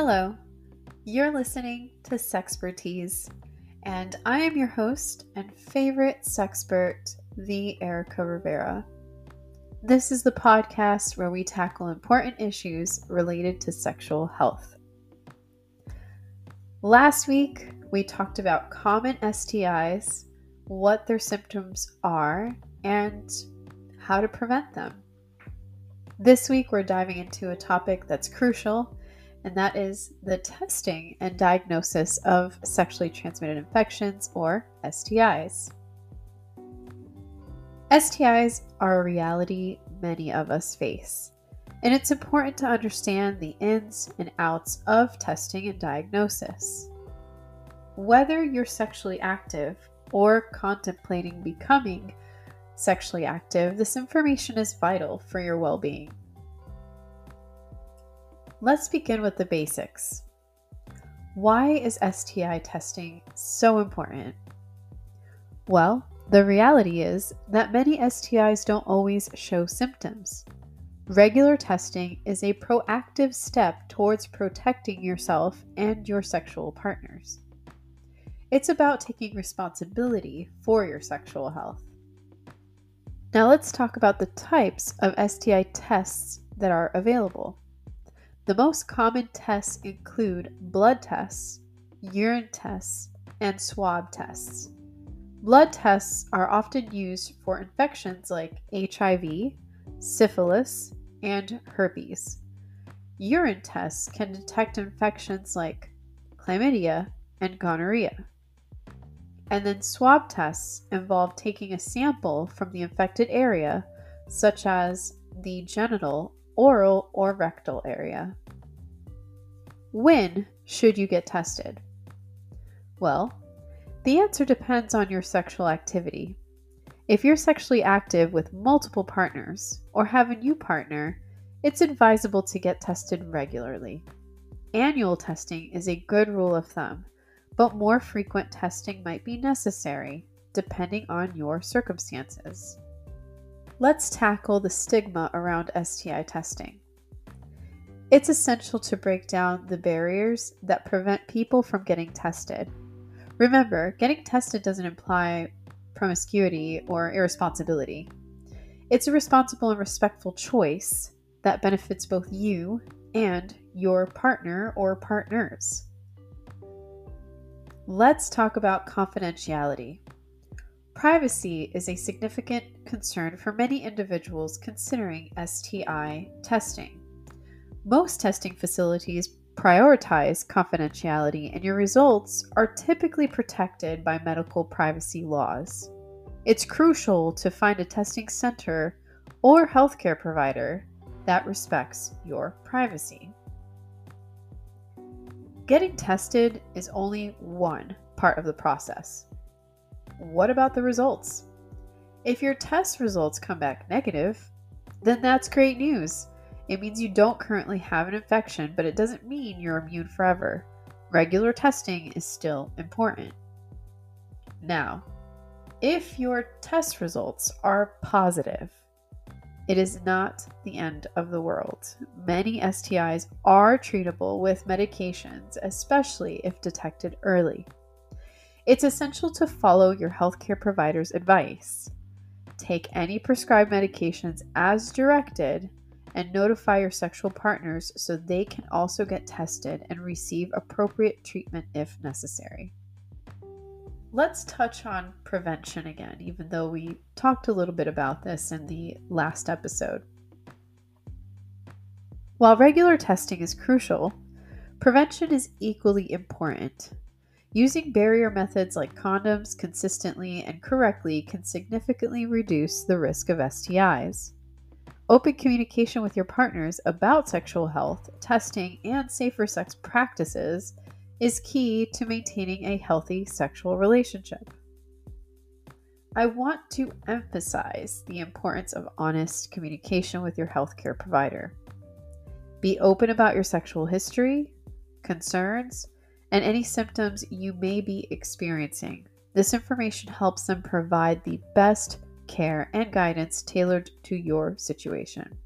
Hello, you're listening to Sexpertease, and I am your host and favorite sexpert, the Erica Rivera. This is the podcast where we tackle important issues related to sexual health. Last week, we talked about common STIs, what their symptoms are, and how to prevent them. This week, we're diving into a topic that's crucial and that is the testing and diagnosis of sexually transmitted infections or STIs. STIs are a reality many of us face, and it's important to understand the ins and outs of testing and diagnosis. Whether you're sexually active or contemplating becoming sexually active, this information is vital for your well being. Let's begin with the basics. Why is STI testing so important? Well, the reality is that many STIs don't always show symptoms. Regular testing is a proactive step towards protecting yourself and your sexual partners. It's about taking responsibility for your sexual health. Now, let's talk about the types of STI tests that are available. The most common tests include blood tests, urine tests, and swab tests. Blood tests are often used for infections like HIV, syphilis, and herpes. Urine tests can detect infections like chlamydia and gonorrhea. And then swab tests involve taking a sample from the infected area, such as the genital oral, or rectal area. When should you get tested? Well, the answer depends on your sexual activity. If you're sexually active with multiple partners or have a new partner, it's advisable to get tested regularly. Annual testing is a good rule of thumb, but more frequent testing might be necessary depending on your circumstances let's tackle the stigma around STI testing. It's essential to break down the barriers that prevent people from getting tested. Remember, getting tested doesn't imply promiscuity or irresponsibility. It's a responsible and respectful choice that benefits both you and your partner or partners. Let's talk about confidentiality. Privacy is a significant concern for many individuals considering STI testing. Most testing facilities prioritize confidentiality, and your results are typically protected by medical privacy laws. It's crucial to find a testing center or healthcare provider that respects your privacy. Getting tested is only one part of the process what about the results? If your test results come back negative, then that's great news. It means you don't currently have an infection, but it doesn't mean you're immune forever. Regular testing is still important. Now, if your test results are positive, it is not the end of the world. Many STIs are treatable with medications, especially if detected early. It's essential to follow your healthcare provider's advice. Take any prescribed medications as directed and notify your sexual partners so they can also get tested and receive appropriate treatment if necessary. Let's touch on prevention again, even though we talked a little bit about this in the last episode. While regular testing is crucial, prevention is equally important. Using barrier methods like condoms consistently and correctly can significantly reduce the risk of STIs. Open communication with your partners about sexual health, testing, and safer sex practices is key to maintaining a healthy sexual relationship. I want to emphasize the importance of honest communication with your healthcare provider. Be open about your sexual history, concerns, and any symptoms you may be experiencing. This information helps them provide the best care and guidance tailored to your situation.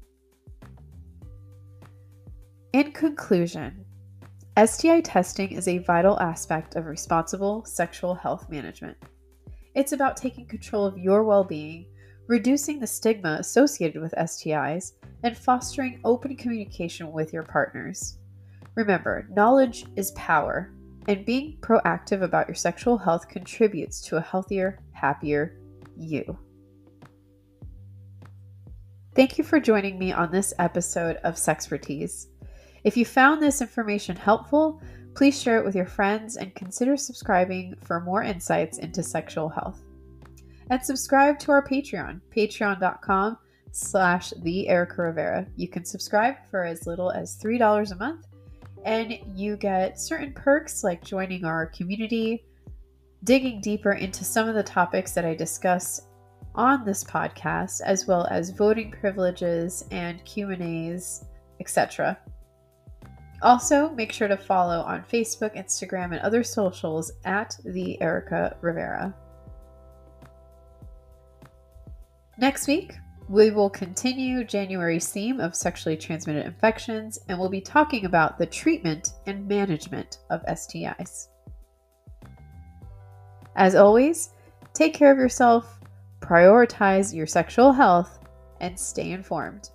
In conclusion, STI testing is a vital aspect of responsible sexual health management. It's about taking control of your well being, reducing the stigma associated with STIs, and fostering open communication with your partners. Remember, knowledge is power, and being proactive about your sexual health contributes to a healthier, happier you. Thank you for joining me on this episode of Sexpertease. If you found this information helpful, please share it with your friends and consider subscribing for more insights into sexual health. And subscribe to our Patreon, patreon.com slash the Erica Rivera. You can subscribe for as little as $3 a month, and you get certain perks like joining our community, digging deeper into some of the topics that I discuss on this podcast, as well as voting privileges and Q&As, etc. Also, make sure to follow on Facebook, Instagram, and other socials at the Erica Rivera. Next week, we will continue January's theme of sexually transmitted infections and we'll be talking about the treatment and management of STIs. As always, take care of yourself, prioritize your sexual health, and stay informed.